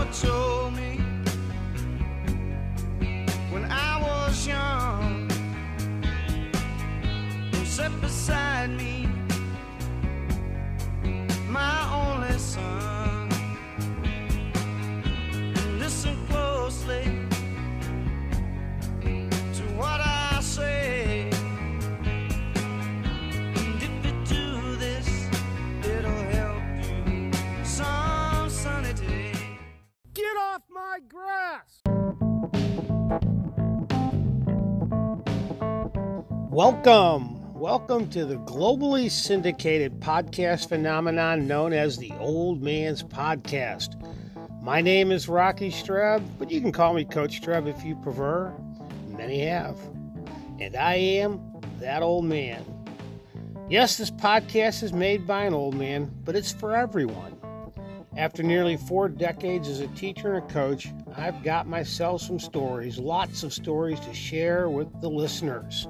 Mama Welcome, welcome to the globally syndicated podcast phenomenon known as the Old Man's Podcast. My name is Rocky Streb, but you can call me Coach Streb if you prefer. Many have. And I am that old man. Yes, this podcast is made by an old man, but it's for everyone. After nearly four decades as a teacher and a coach, I've got myself some stories, lots of stories to share with the listeners.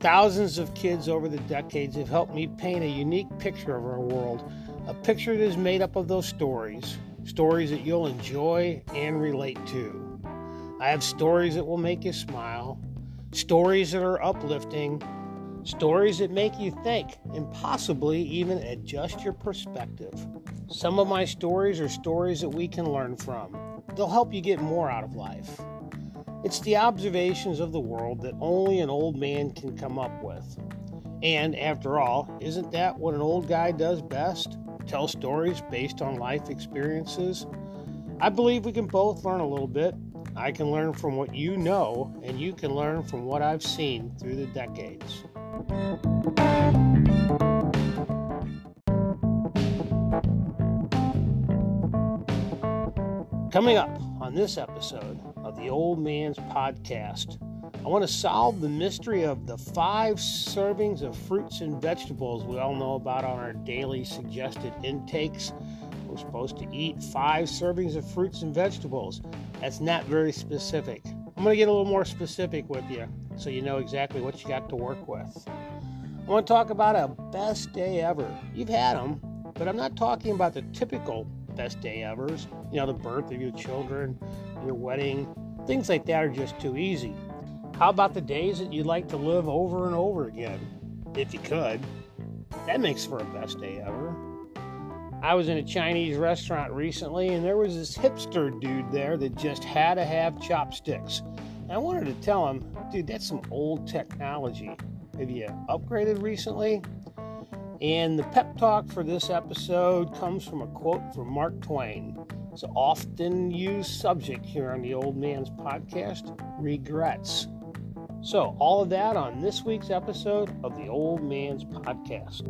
Thousands of kids over the decades have helped me paint a unique picture of our world, a picture that is made up of those stories, stories that you'll enjoy and relate to. I have stories that will make you smile, stories that are uplifting, stories that make you think and possibly even adjust your perspective. Some of my stories are stories that we can learn from. They'll help you get more out of life. It's the observations of the world that only an old man can come up with. And after all, isn't that what an old guy does best? Tell stories based on life experiences? I believe we can both learn a little bit. I can learn from what you know, and you can learn from what I've seen through the decades. Coming up on this episode the Old Man's Podcast, I want to solve the mystery of the five servings of fruits and vegetables we all know about on our daily suggested intakes. We're supposed to eat five servings of fruits and vegetables. That's not very specific. I'm going to get a little more specific with you so you know exactly what you got to work with. I want to talk about a best day ever. You've had them, but I'm not talking about the typical best day evers. You know, the birth of your children, your wedding, things like that are just too easy. How about the days that you'd like to live over and over again, if you could? That makes for a best day ever. I was in a Chinese restaurant recently, and there was this hipster dude there that just had to have chopsticks. And I wanted to tell him, dude, that's some old technology. Have you upgraded recently? And the pep talk for this episode comes from a quote from Mark Twain. Often used subject here on the Old Man's Podcast regrets. So, all of that on this week's episode of the Old Man's Podcast.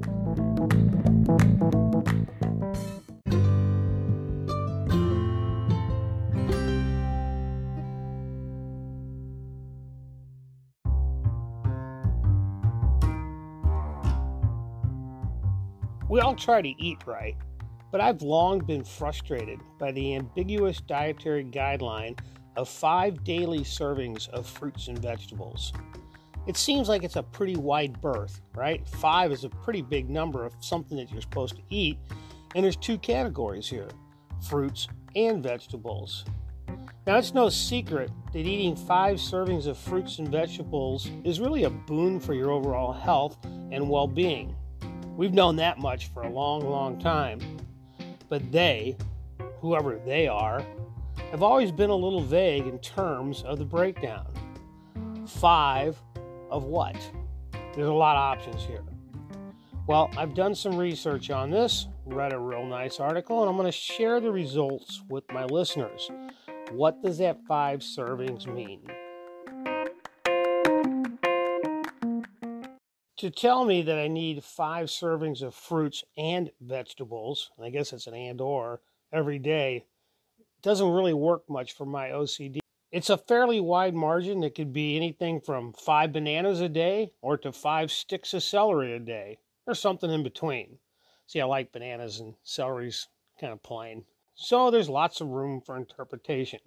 We all try to eat right, but I've long been frustrated by the ambiguous dietary guideline of five daily servings of fruits and vegetables. It seems like it's a pretty wide berth, right? Five is a pretty big number of something that you're supposed to eat, and there's two categories here fruits and vegetables. Now, it's no secret that eating five servings of fruits and vegetables is really a boon for your overall health and well being. We've known that much for a long, long time. But they, whoever they are, have always been a little vague in terms of the breakdown. Five of what? There's a lot of options here. Well, I've done some research on this, read a real nice article, and I'm going to share the results with my listeners. What does that five servings mean? To tell me that I need five servings of fruits and vegetables, and I guess it's an and or every day, doesn't really work much for my OCD. It's a fairly wide margin. It could be anything from five bananas a day or to five sticks of celery a day or something in between. See, I like bananas and celery's kind of plain. So there's lots of room for interpretation.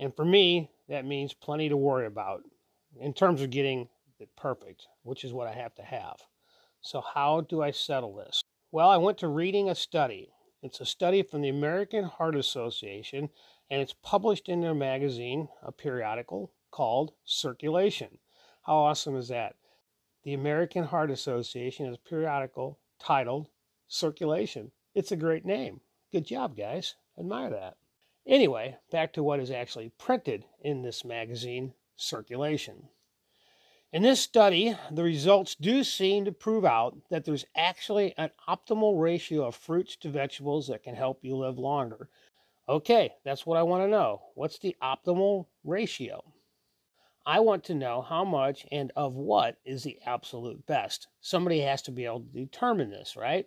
And for me, that means plenty to worry about in terms of getting it perfect, which is what I have to have. So, how do I settle this? Well, I went to reading a study, It's a study from the American Heart Association, and it's published in their magazine, a periodical called Circulation. How awesome is that? The American Heart Association has a periodical titled Circulation. It's a great name. Good job, guys. Admire that. Anyway, back to what is actually printed in this magazine, Circulation. In this study, the results do seem to prove out that there's actually an optimal ratio of fruits to vegetables that can help you live longer. Okay, that's what I want to know. What's the optimal ratio? I want to know how much and of what is the absolute best. Somebody has to be able to determine this, right?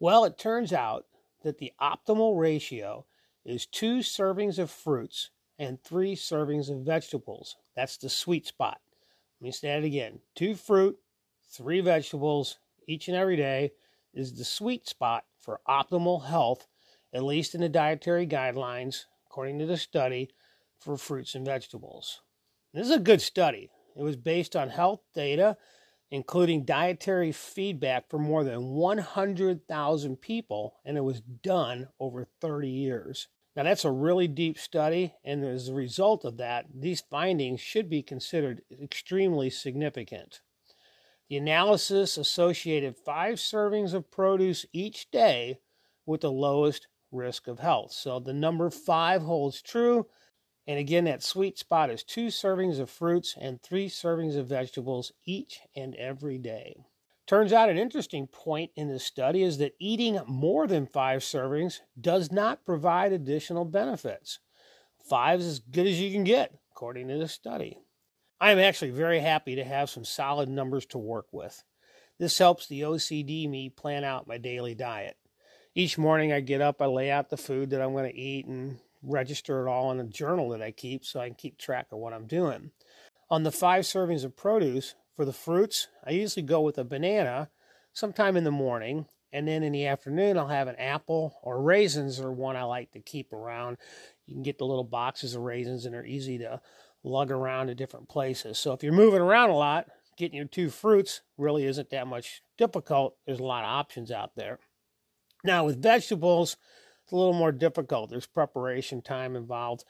Well, it turns out that the optimal ratio is two servings of fruits and three servings of vegetables. That's the sweet spot. Let me say it again two fruit, three vegetables each and every day is the sweet spot for optimal health, at least in the dietary guidelines, according to the study, for fruits and vegetables. This is a good study. It was based on health data, including dietary feedback for more than 100,000 people, and it was done over 30 years. Now, that's a really deep study, and as a result of that, these findings should be considered extremely significant. The analysis associated five servings of produce each day with the lowest risk of health. So the number five holds true. And again, that sweet spot is two servings of fruits and three servings of vegetables each and every day. Turns out an interesting point in this study is that eating more than five servings does not provide additional benefits. Five is as good as you can get, according to the study. I am actually very happy to have some solid numbers to work with. This helps the OCD me plan out my daily diet. Each morning I get up, I lay out the food that I'm going to eat and register it all in a journal that I keep so I can keep track of what I'm doing. On the five servings of produce, for the fruits, I usually go with a banana sometime in the morning, and then in the afternoon, I'll have an apple or raisins are one I like to keep around. You can get the little boxes of raisins, and they're easy to lug around to different places. So if you're moving around a lot, getting your two fruits really isn't that much difficult. There's a lot of options out there. Now, with vegetables, it's a little more difficult. There's preparation time involved.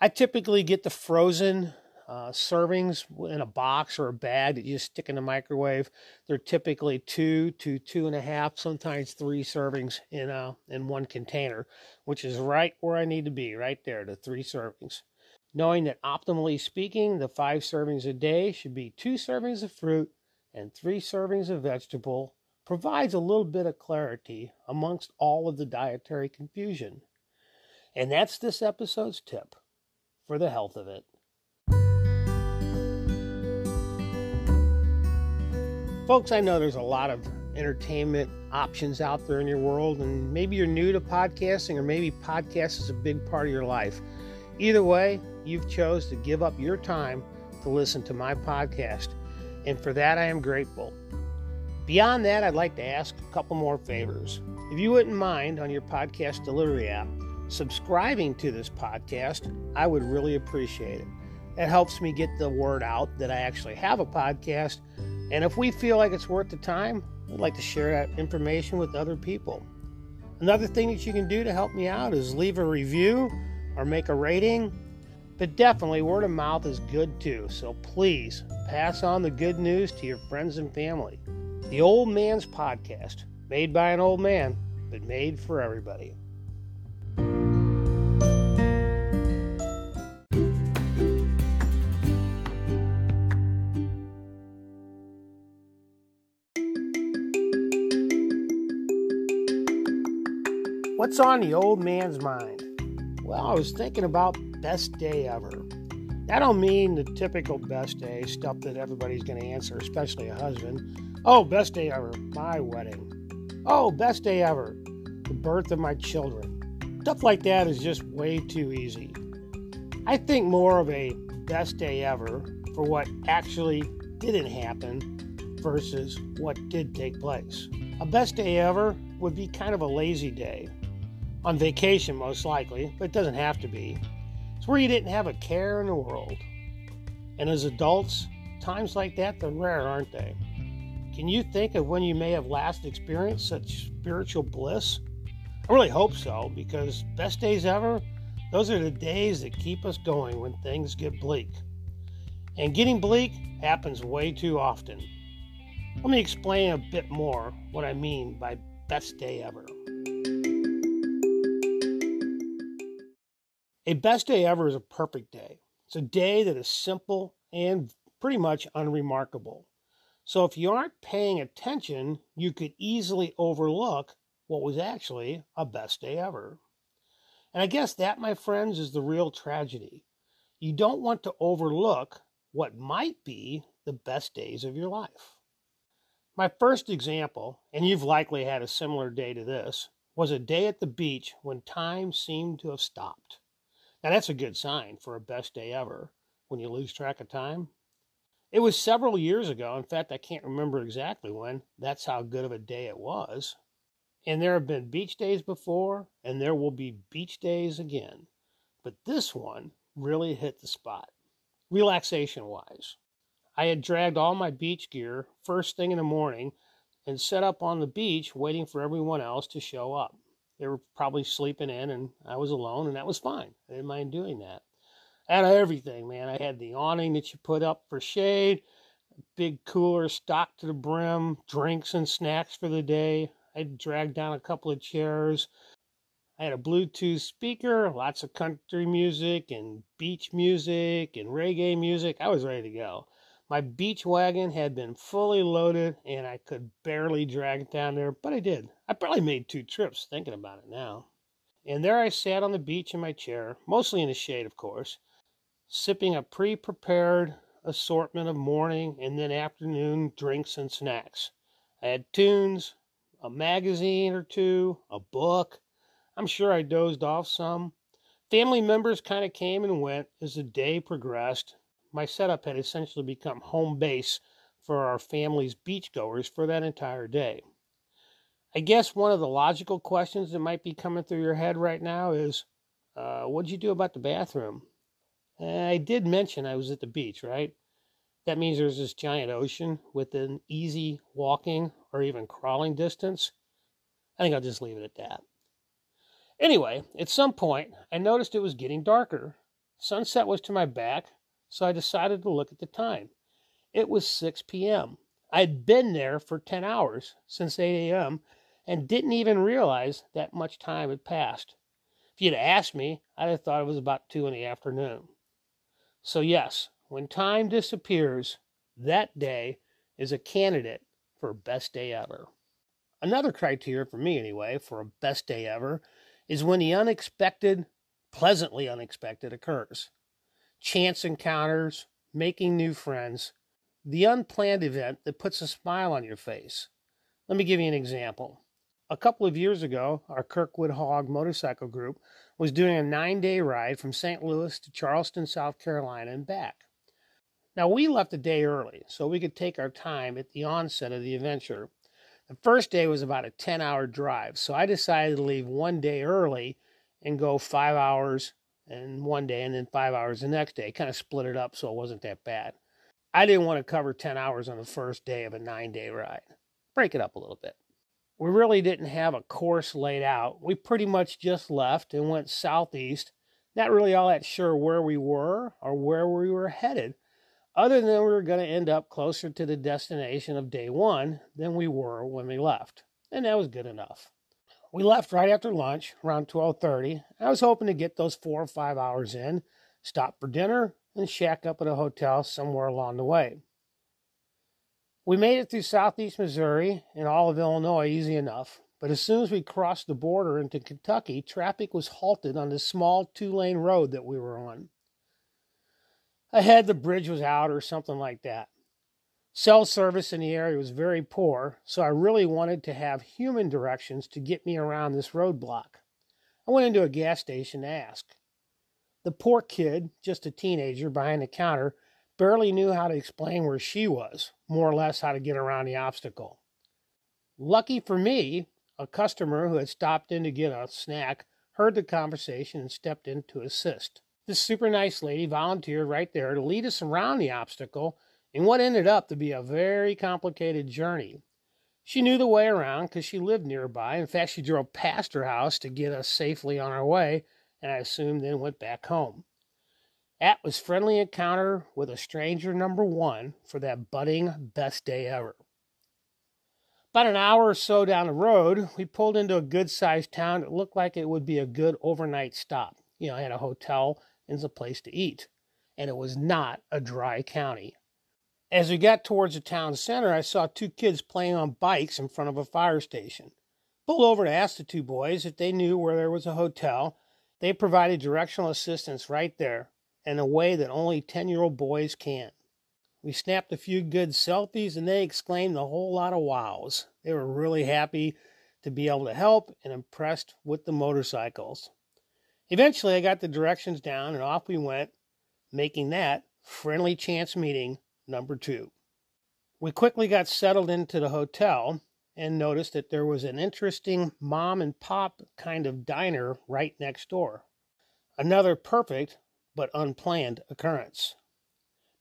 I typically get the frozen uh, servings in a box or a bag that you just stick in the microwave. They're typically two to two and a half, sometimes three servings in a in one container, which is right where I need to be, right there, the three servings. Knowing that optimally speaking, the five servings a day should be two servings of fruit and three servings of vegetable provides a little bit of clarity amongst all of the dietary confusion. And that's this episode's tip for the health of it. Folks, I know there's a lot of entertainment options out there in your world, and maybe you're new to podcasting, or maybe podcast is a big part of your life. Either way, you've chose to give up your time to listen to my podcast, and for that I am grateful. Beyond that, I'd like to ask a couple more favors. If you wouldn't mind on your podcast delivery app subscribing to this podcast, I would really appreciate it. It helps me get the word out that I actually have a podcast and if we feel like it's worth the time, we'd like to share that information with other people. Another thing that you can do to help me out is leave a review or make a rating. But definitely, word of mouth is good too. So please pass on the good news to your friends and family. The Old Man's Podcast, made by an old man, but made for everybody. What's on the old man's mind? Well, I was thinking about best day ever. I don't mean the typical best day stuff that everybody's going to answer, especially a husband. Oh, best day ever, my wedding. Oh, best day ever, the birth of my children. Stuff like that is just way too easy. I think more of a best day ever for what actually didn't happen versus what did take place. A best day ever would be kind of a lazy day on vacation, most likely, but it doesn't have to be. It's where you didn't have a care in the world. And as adults, times like that, they're rare, aren't they? Can you think of when you may have last experienced such spiritual bliss? I really hope so because best days ever, those are the days that keep us going when things get bleak. And getting bleak happens way too often. Let me explain a bit more what I mean by best day ever. A best day ever is a perfect day. It's a day that is simple and pretty much unremarkable. So if you aren't paying attention, you could easily overlook what was actually a best day ever. And I guess that, my friends, is the real tragedy. You don't want to overlook what might be the best days of your life. My first example, and you've likely had a similar day to this, was a day at the beach when time seemed to have stopped. Now, that's a good sign for a best day ever when you lose track of time. It was several years ago. In fact, I can't remember exactly when. That's how good of a day it was. And there have been beach days before, and there will be beach days again. But this one really hit the spot, relaxation wise. I had dragged all my beach gear first thing in the morning and set up on the beach waiting for everyone else to show up. They were probably sleeping in, and I was alone, and that was fine. I didn't mind doing that. Out of everything, man. I had the awning that you put up for shade, big cooler stocked to the brim, drinks and snacks for the day. I dragged down a couple of chairs. I had a Bluetooth speaker, lots of country music and beach music and reggae music. I was ready to go. My beach wagon had been fully loaded and I could barely drag it down there, but I did. I probably made two trips thinking about it now. And there I sat on the beach in my chair, mostly in the shade, of course, sipping a pre prepared assortment of morning and then afternoon drinks and snacks. I had tunes, a magazine or two, a book. I'm sure I dozed off some. Family members kind of came and went as the day progressed, my setup had essentially become home base for our family's beachgoers for that entire day. I guess one of the logical questions that might be coming through your head right now is uh, what'd you do about the bathroom? I did mention I was at the beach, right? That means there's this giant ocean within easy walking or even crawling distance. I think I'll just leave it at that. Anyway, at some point, I noticed it was getting darker. Sunset was to my back, so I decided to look at the time. It was 6 p.m. I'd been there for 10 hours since 8 a.m. and didn't even realize that much time had passed. If you'd asked me, I'd have thought it was about 2 in the afternoon. So, yes, when time disappears, that day is a candidate for best day ever. Another criteria for me, anyway, for a best day ever is when the unexpected, pleasantly unexpected, occurs chance encounters, making new friends, the unplanned event that puts a smile on your face. Let me give you an example. A couple of years ago, our Kirkwood Hog motorcycle group was doing a nine day ride from St. Louis to Charleston, South Carolina, and back. Now, we left a day early so we could take our time at the onset of the adventure. The first day was about a 10 hour drive, so I decided to leave one day early and go five hours and one day and then five hours the next day. Kind of split it up so it wasn't that bad. I didn't want to cover 10 hours on the first day of a nine day ride. Break it up a little bit. We really didn't have a course laid out. We pretty much just left and went southeast, not really all that sure where we were or where we were headed, other than we were going to end up closer to the destination of day one than we were when we left. And that was good enough. We left right after lunch, around 12:30. I was hoping to get those 4 or 5 hours in, stop for dinner, and shack up at a hotel somewhere along the way. We made it through southeast Missouri and all of Illinois easy enough, but as soon as we crossed the border into Kentucky, traffic was halted on the small two lane road that we were on. Ahead, the bridge was out or something like that. Cell service in the area was very poor, so I really wanted to have human directions to get me around this roadblock. I went into a gas station to ask. The poor kid, just a teenager behind the counter, barely knew how to explain where she was, more or less how to get around the obstacle. Lucky for me, a customer who had stopped in to get a snack heard the conversation and stepped in to assist. This super nice lady volunteered right there to lead us around the obstacle in what ended up to be a very complicated journey. She knew the way around because she lived nearby. In fact, she drove past her house to get us safely on our way, and I assumed then went back home. That was friendly encounter with a stranger number one for that budding best day ever. About an hour or so down the road, we pulled into a good sized town that looked like it would be a good overnight stop. You know, it had a hotel and a place to eat. And it was not a dry county. As we got towards the town center, I saw two kids playing on bikes in front of a fire station. Pulled over to ask the two boys if they knew where there was a hotel. They provided directional assistance right there in a way that only 10 year old boys can. We snapped a few good selfies and they exclaimed a whole lot of wows. They were really happy to be able to help and impressed with the motorcycles. Eventually, I got the directions down and off we went, making that friendly chance meeting number two. We quickly got settled into the hotel and noticed that there was an interesting mom and pop kind of diner right next door. Another perfect but unplanned occurrence.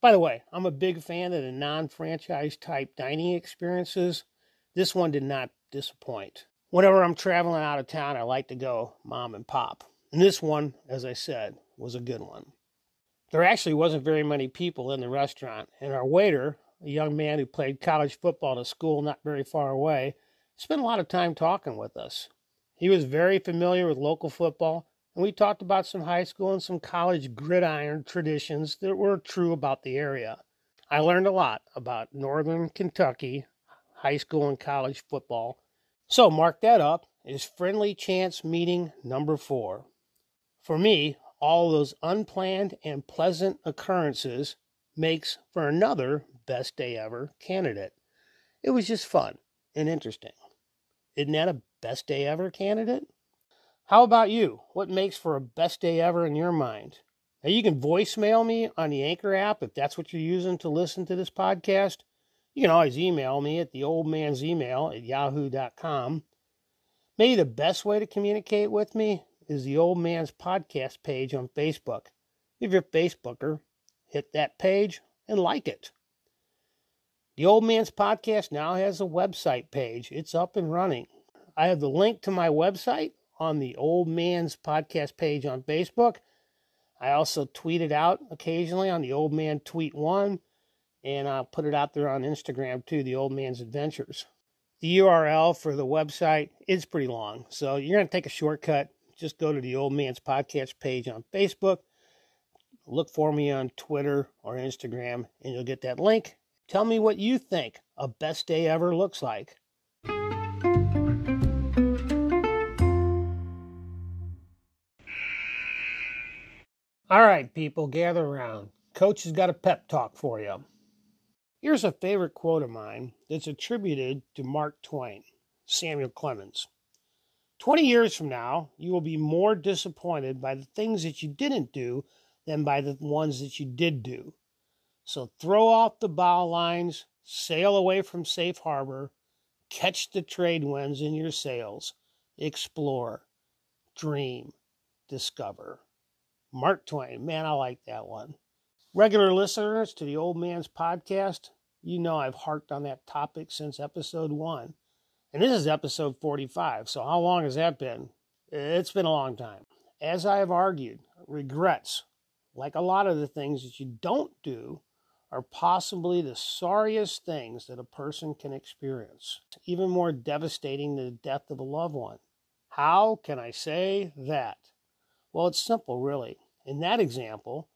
By the way, I'm a big fan of the non franchise type dining experiences. This one did not disappoint. Whenever I'm traveling out of town, I like to go mom and pop. And this one, as I said, was a good one. There actually wasn't very many people in the restaurant, and our waiter, a young man who played college football at a school not very far away, spent a lot of time talking with us. He was very familiar with local football, and we talked about some high school and some college gridiron traditions that were true about the area. I learned a lot about Northern Kentucky high school and college football. So mark that up as friendly chance meeting number four. For me, all those unplanned and pleasant occurrences makes for another best day ever candidate. It was just fun and interesting. Isn't that a best day ever candidate? How about you? What makes for a best day ever in your mind? Now, you can voicemail me on the Anchor app if that's what you're using to listen to this podcast. You can always email me at the old man's email at yahoo.com. Maybe the best way to communicate with me is the Old Man's Podcast page on Facebook. If you're a Facebooker, hit that page and like it. The Old Man's Podcast now has a website page. It's up and running. I have the link to my website on the Old Man's Podcast page on Facebook. I also tweet it out occasionally on the Old Man Tweet One, and I'll put it out there on Instagram too, the Old Man's Adventures. The URL for the website is pretty long, so you're going to take a shortcut. Just go to the Old Man's Podcast page on Facebook. Look for me on Twitter or Instagram, and you'll get that link. Tell me what you think a best day ever looks like. All right, people, gather around. Coach has got a pep talk for you. Here's a favorite quote of mine that's attributed to Mark Twain, Samuel Clemens. 20 years from now, you will be more disappointed by the things that you didn't do than by the ones that you did do. So throw off the bow lines, sail away from safe harbor, catch the trade winds in your sails, explore, dream, discover. Mark Twain, man, I like that one. Regular listeners to the Old Man's Podcast, you know I've harped on that topic since episode one. And this is episode 45, so how long has that been? It's been a long time. As I have argued, regrets, like a lot of the things that you don't do, are possibly the sorriest things that a person can experience, even more devastating than the death of a loved one. How can I say that? Well, it's simple, really. In that example,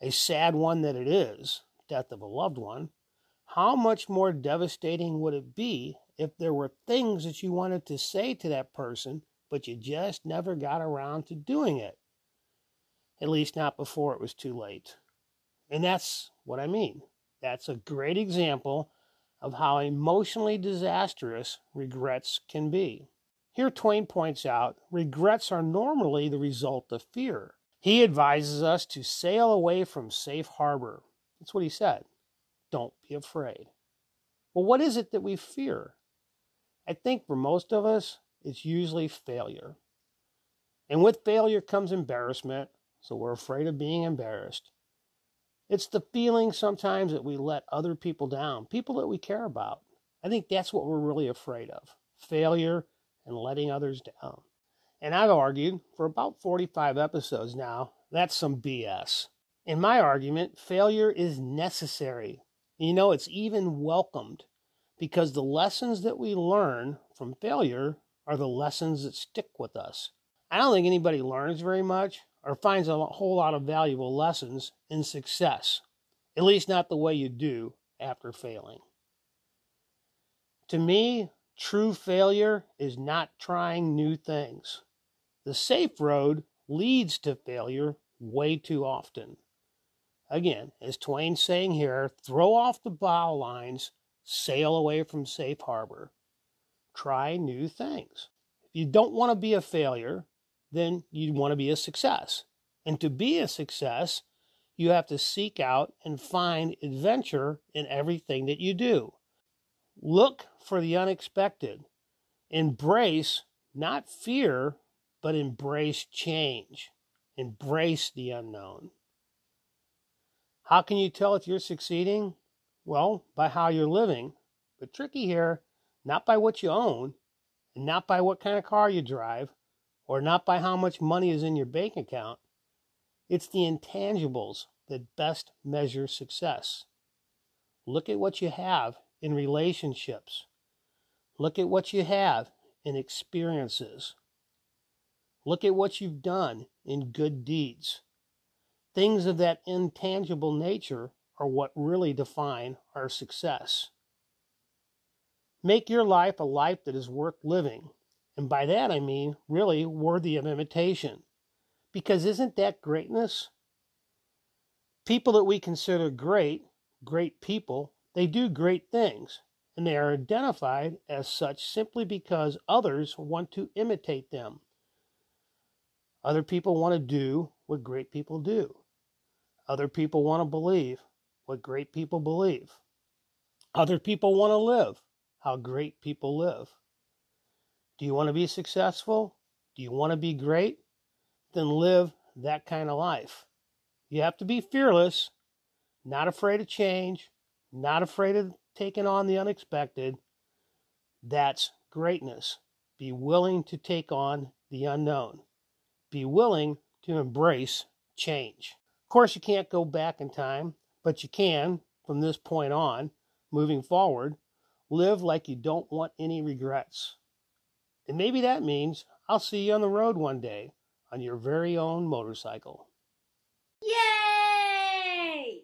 a sad one that it is, death of a loved one, how much more devastating would it be if there were things that you wanted to say to that person, but you just never got around to doing it? At least not before it was too late. And that's what I mean. That's a great example of how emotionally disastrous regrets can be. Here, Twain points out regrets are normally the result of fear. He advises us to sail away from safe harbor. That's what he said. Don't be afraid. Well, what is it that we fear? I think for most of us, it's usually failure. And with failure comes embarrassment, so we're afraid of being embarrassed. It's the feeling sometimes that we let other people down, people that we care about. I think that's what we're really afraid of failure and letting others down. And I've argued for about 45 episodes now that's some BS. In my argument, failure is necessary. You know, it's even welcomed because the lessons that we learn from failure are the lessons that stick with us. I don't think anybody learns very much or finds a whole lot of valuable lessons in success, at least not the way you do after failing. To me, true failure is not trying new things. The safe road leads to failure way too often. Again, as Twain's saying here, throw off the bow lines, sail away from safe harbor. Try new things. If you don't want to be a failure, then you want to be a success. And to be a success, you have to seek out and find adventure in everything that you do. Look for the unexpected. Embrace not fear, but embrace change. Embrace the unknown. How can you tell if you're succeeding? Well, by how you're living. But tricky here, not by what you own, and not by what kind of car you drive, or not by how much money is in your bank account. It's the intangibles that best measure success. Look at what you have in relationships. Look at what you have in experiences. Look at what you've done in good deeds. Things of that intangible nature are what really define our success. Make your life a life that is worth living. And by that I mean really worthy of imitation. Because isn't that greatness? People that we consider great, great people, they do great things. And they are identified as such simply because others want to imitate them. Other people want to do what great people do. Other people want to believe what great people believe. Other people want to live how great people live. Do you want to be successful? Do you want to be great? Then live that kind of life. You have to be fearless, not afraid of change, not afraid of taking on the unexpected. That's greatness. Be willing to take on the unknown be willing to embrace change. Of course, you can't go back in time, but you can, from this point on, moving forward, live like you don't want any regrets. And maybe that means I'll see you on the road one day on your very own motorcycle. Yay!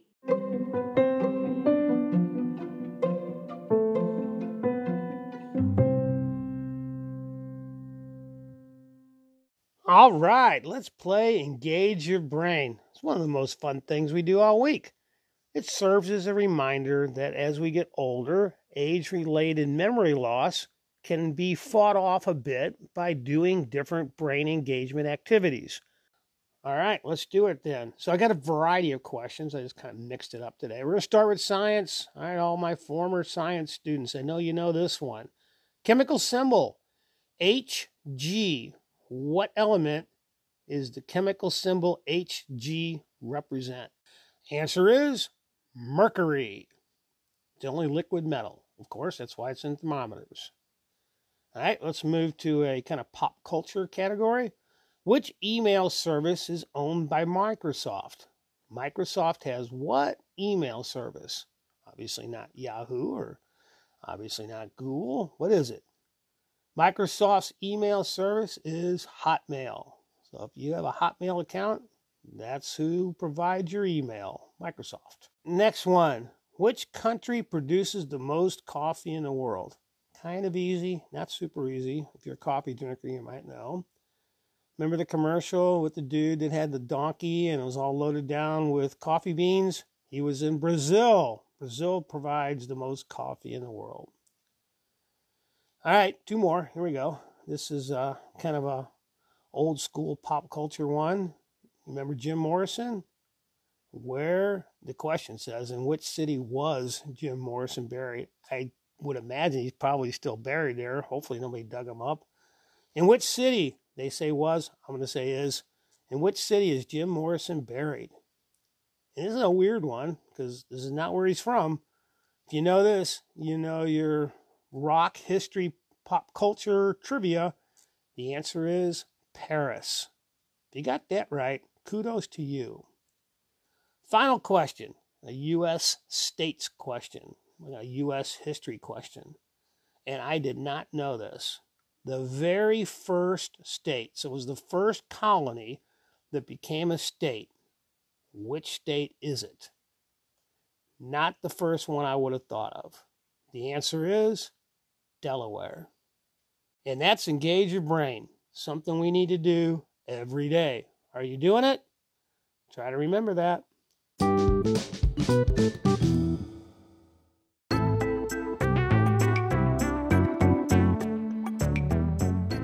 All right, let's play Engage Your Brain. It's one of the most fun things we do all week. It serves as a reminder that as we get older, age related memory loss can be fought off a bit by doing different brain engagement activities. All right, let's do it then. So, I got a variety of questions. I just kind of mixed it up today. We're going to start with science. All right, all my former science students, I know you know this one. Chemical symbol Hg what element is the chemical symbol Hg represent? Answer is mercury. It's the only liquid metal. Of course, that's why it's in thermometers. All right, let's move to a kind of pop culture category. Which email service is owned by Microsoft? Microsoft has what email service? Obviously not Yahoo or obviously not Google. What is it? Microsoft's email service is Hotmail. So if you have a Hotmail account, that's who provides your email Microsoft. Next one Which country produces the most coffee in the world? Kind of easy, not super easy. If you're a coffee drinker, you might know. Remember the commercial with the dude that had the donkey and it was all loaded down with coffee beans? He was in Brazil. Brazil provides the most coffee in the world. All right, two more. Here we go. This is uh, kind of a old school pop culture one. Remember Jim Morrison? Where the question says, in which city was Jim Morrison buried? I would imagine he's probably still buried there. Hopefully nobody dug him up. In which city they say was, I'm going to say is, in which city is Jim Morrison buried? And this is a weird one because this is not where he's from. If you know this, you know you're rock history pop culture trivia, the answer is Paris. If you got that right, kudos to you. Final question a U.S. states question, a U.S. history question. And I did not know this. The very first state, so it was the first colony that became a state. Which state is it? Not the first one I would have thought of. The answer is Delaware. And that's engage your brain, something we need to do every day. Are you doing it? Try to remember that.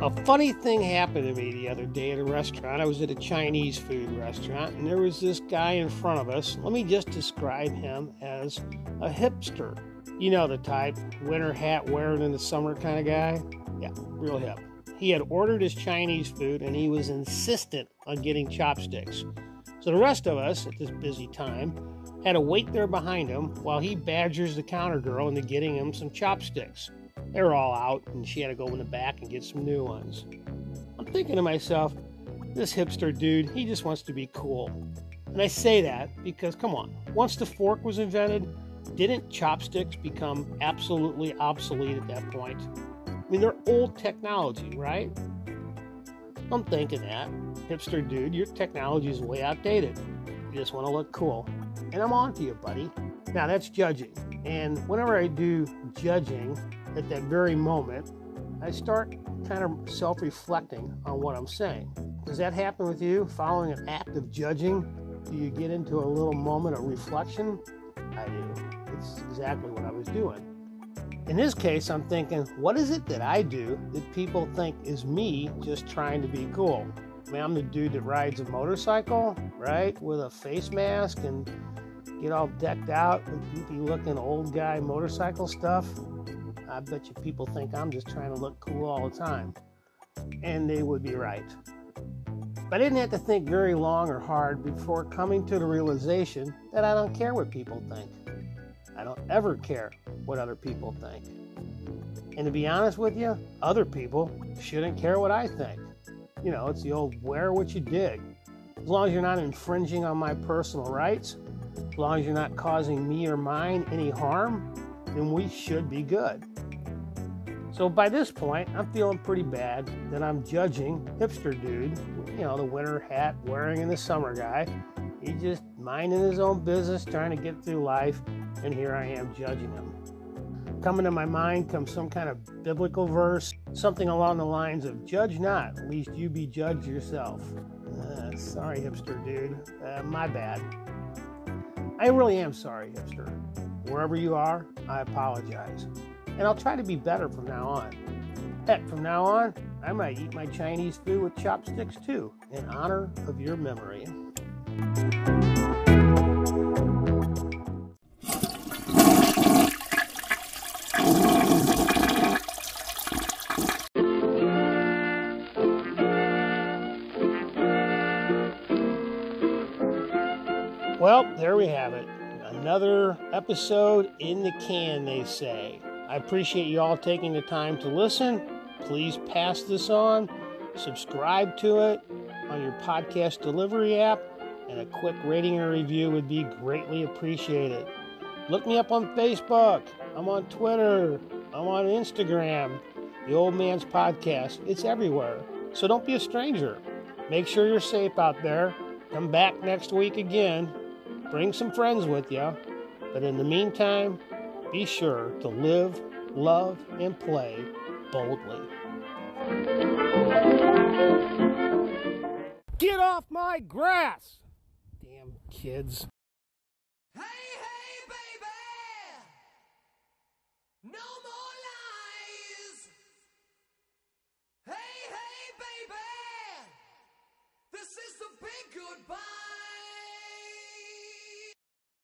A funny thing happened to me the other day at a restaurant. I was at a Chinese food restaurant, and there was this guy in front of us. Let me just describe him as a hipster. You know the type, winter hat wearing in the summer kind of guy? Yeah, real hip. He had ordered his Chinese food and he was insistent on getting chopsticks. So the rest of us at this busy time had to wait there behind him while he badgers the counter girl into getting him some chopsticks. They were all out and she had to go in the back and get some new ones. I'm thinking to myself, this hipster dude, he just wants to be cool. And I say that because, come on, once the fork was invented, didn't chopsticks become absolutely obsolete at that point? I mean, they're old technology, right? I'm thinking that. Hipster dude, your technology is way outdated. You just want to look cool. And I'm on to you, buddy. Now, that's judging. And whenever I do judging at that very moment, I start kind of self reflecting on what I'm saying. Does that happen with you? Following an act of judging, do you get into a little moment of reflection? I do. It's exactly what I was doing. In this case, I'm thinking, what is it that I do that people think is me just trying to be cool? I mean, I'm the dude that rides a motorcycle, right, with a face mask and get all decked out with goofy looking old guy motorcycle stuff. I bet you people think I'm just trying to look cool all the time. And they would be right. But I didn't have to think very long or hard before coming to the realization that I don't care what people think. I don't ever care what other people think. And to be honest with you, other people shouldn't care what I think. You know, it's the old wear what you dig. As long as you're not infringing on my personal rights, as long as you're not causing me or mine any harm, then we should be good. So by this point, I'm feeling pretty bad that I'm judging hipster dude, you know, the winter hat wearing in the summer guy. He's just minding his own business, trying to get through life, and here I am judging him. Coming to my mind comes some kind of biblical verse, something along the lines of, Judge not, lest you be judged yourself. Uh, sorry, hipster dude. Uh, my bad. I really am sorry, hipster. Wherever you are, I apologize. And I'll try to be better from now on. Heck, from now on, I might eat my Chinese food with chopsticks too, in honor of your memory. Another episode in the can, they say. I appreciate you all taking the time to listen. Please pass this on, subscribe to it on your podcast delivery app, and a quick rating or review would be greatly appreciated. Look me up on Facebook. I'm on Twitter. I'm on Instagram. The Old Man's Podcast. It's everywhere. So don't be a stranger. Make sure you're safe out there. Come back next week again. Bring some friends with you. But in the meantime, be sure to live, love, and play boldly. Get off my grass! Damn kids. Hey, hey, baby! No more lies! Hey, hey, baby! This is the big goodbye!